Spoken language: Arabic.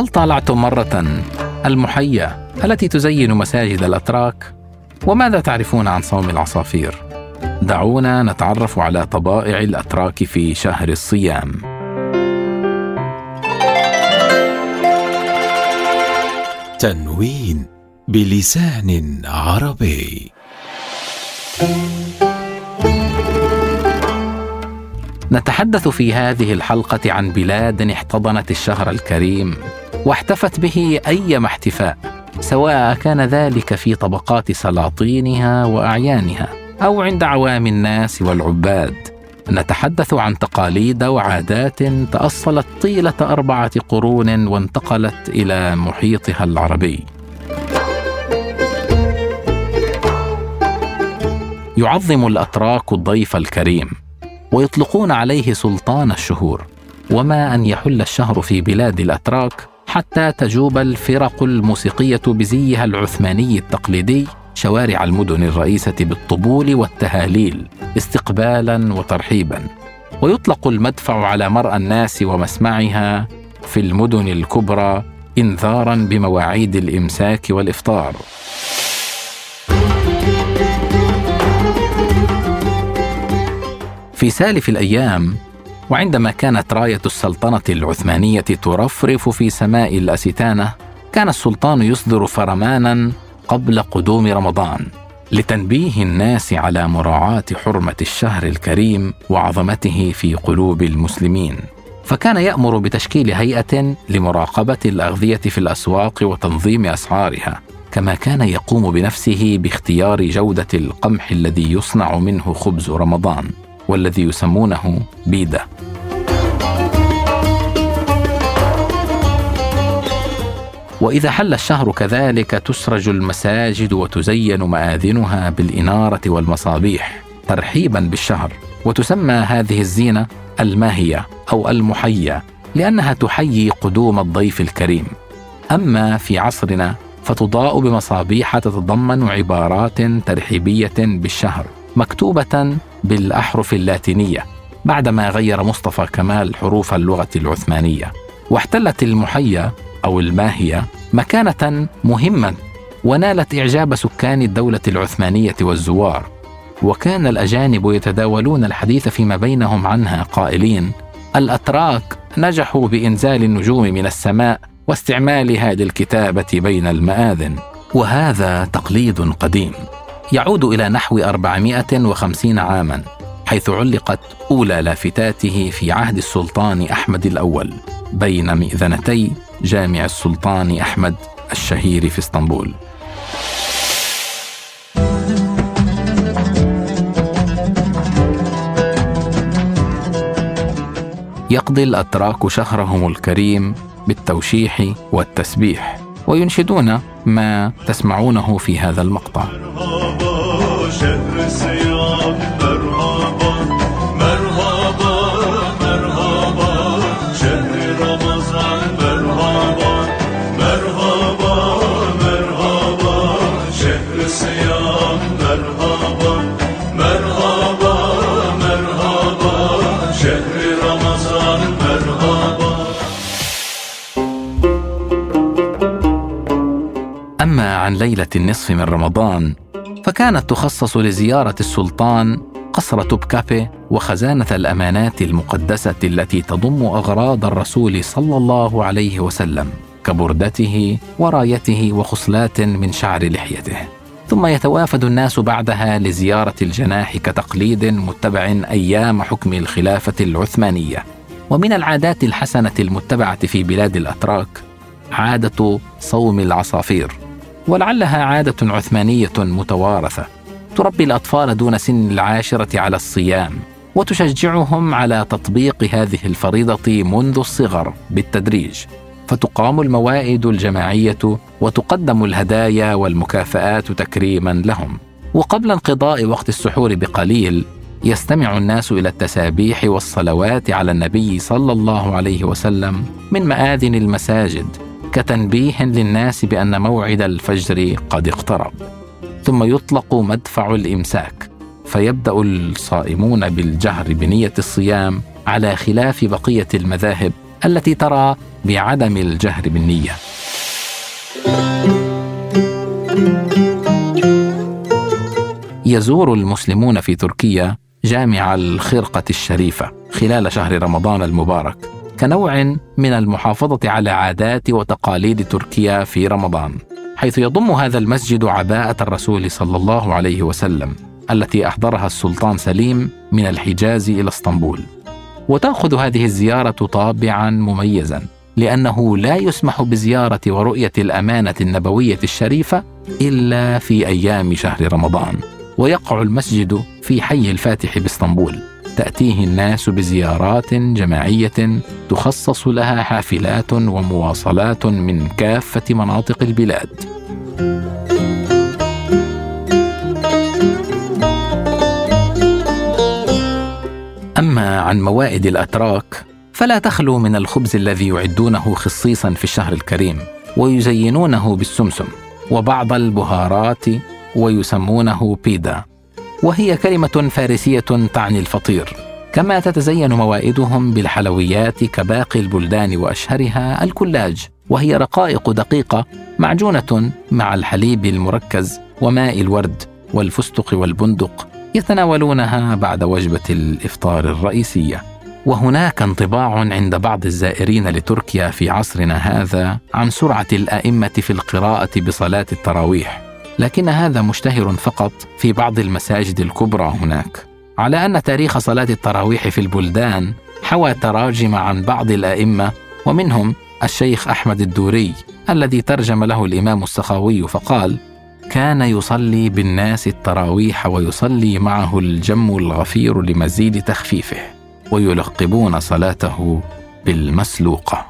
هل طالعتم مرة المحيا التي تزين مساجد الأتراك؟ وماذا تعرفون عن صوم العصافير؟ دعونا نتعرف على طبائع الأتراك في شهر الصيام. تنوين بلسان عربي نتحدث في هذه الحلقة عن بلاد احتضنت الشهر الكريم واحتفت به أيما احتفاء سواء كان ذلك في طبقات سلاطينها وأعيانها أو عند عوام الناس والعباد. نتحدث عن تقاليد وعادات تأصلت طيلة أربعة قرون وانتقلت إلى محيطها العربي. يعظم الأتراك الضيف الكريم ويطلقون عليه سلطان الشهور وما أن يحل الشهر في بلاد الأتراك حتى تجوب الفرق الموسيقية بزيها العثماني التقليدي شوارع المدن الرئيسة بالطبول والتهاليل استقبالا وترحيبا. ويطلق المدفع على مرأى الناس ومسمعها في المدن الكبرى انذارا بمواعيد الإمساك والإفطار. في سالف الأيام وعندما كانت راية السلطنة العثمانية ترفرف في سماء الأستانة كان السلطان يصدر فرمانا قبل قدوم رمضان لتنبيه الناس على مراعاة حرمة الشهر الكريم وعظمته في قلوب المسلمين. فكان يأمر بتشكيل هيئة لمراقبة الأغذية في الأسواق وتنظيم أسعارها كما كان يقوم بنفسه باختيار جودة القمح الذي يصنع منه خبز رمضان. والذي يسمونه بيدا وإذا حل الشهر كذلك تسرج المساجد وتزين مآذنها بالإنارة والمصابيح ترحيبا بالشهر. وتسمى هذه الزينة الماهية أو المحيا لأنها تحيي قدوم الضيف الكريم. أما في عصرنا فتضاء بمصابيح تتضمن عبارات ترحيبية بالشهر مكتوبة بالأحرف اللاتينية بعدما غير مصطفى كمال حروف اللغة العثمانية واحتلت المحيا أو الماهية مكانة مهمه ونالت إعجاب سكان الدولة العثمانية والزوار. وكان الأجانب يتداولون الحديث فيما بينهم عنها قائلين الأتراك نجحوا بإنزال النجوم من السماء واستعمالها للكتابه بين المآذن. وهذا تقليد قديم. يعود إلى نحو 450 عاما حيث علقت أولى لافتاته في عهد السلطان أحمد الأول بين مئذنتي جامع السلطان أحمد الشهير في اسطنبول. يقضي الأتراك شهرهم الكريم بالتوشيح والتسبيح وينشدون ما تسمعونه في هذا المقطع. عن ليلة النصف من رمضان فكانت تخصص لزيارة السلطان قصر توبكابي وخزانة الأمانات المقدسة التي تضم أغراض الرسول صلى الله عليه وسلم كبردته ورايته وخصلات من شعر لحيته. ثم يتوافد الناس بعدها لزيارة الجناح كتقليد متبع أيام حكم الخلافة العثمانية. ومن العادات الحسنة المتبعة في بلاد الأتراك عادة صوم العصافير. ولعلها عادة عثمانية متوارثة تربي الأطفال دون سن العاشرة على الصيام وتشجعهم على تطبيق هذه الفريضة منذ الصغر بالتدريج فتقام الموائد الجماعية وتقدم الهدايا والمكافآت تكريما لهم. وقبل انقضاء وقت السحور بقليل يستمع الناس إلى التسابيح والصلوات على النبي صلى الله عليه وسلم من مآذن المساجد. كتنبيه للناس بأن موعد الفجر قد اقترب ثم يطلق مدفع الإمساك فيبدأ الصائمون بالجهر بنية الصيام على خلاف بقية المذاهب التي ترى بعدم الجهر بالنية. يزور المسلمون في تركيا جامع الخرقة الشريفة خلال شهر رمضان المبارك. كنوع من المحافظة على عادات وتقاليد تركيا في رمضان حيث يضم هذا المسجد عباءة الرسول صلى الله عليه وسلم التي أحضرها السلطان سليم من الحجاز إلى اسطنبول. وتأخذ هذه الزيارة طابعا مميزا لأنه لا يسمح بزيارة ورؤية الأمانة النبوية الشريفة إلا في أيام شهر رمضان ويقع المسجد في حي الفاتح باسطنبول. تأتيه الناس بزيارات جماعية تخصص لها حافلات ومواصلات من كافة مناطق البلاد. أما عن موائد الأتراك فلا تخلو من الخبز الذي يعدونه خصيصا في الشهر الكريم ويزينونه بالسمسم وبعض البهارات ويسمونه بيدا. وهي كلمة فارسية تعني الفطير. كما تتزين موائدهم بالحلويات كباقي البلدان وأشهرها الكلاج وهي رقائق دقيقة معجونة مع الحليب المركز وماء الورد والفستق والبندق يتناولونها بعد وجبة الإفطار الرئيسية. وهناك انطباع عند بعض الزائرين لتركيا في عصرنا هذا عن سرعة الأئمة في القراءة بصلاة التراويح. لكن هذا مشتهر فقط في بعض المساجد الكبرى هناك. على أن تاريخ صلاة التراويح في البلدان حوى تراجم عن بعض الأئمة ومنهم الشيخ أحمد الدوري الذي ترجم له الإمام السخاوي فقال كان يصلي بالناس التراويح ويصلي معه الجم الغفير لمزيد تخفيفه ويلقبون صلاته بالمسلوقة.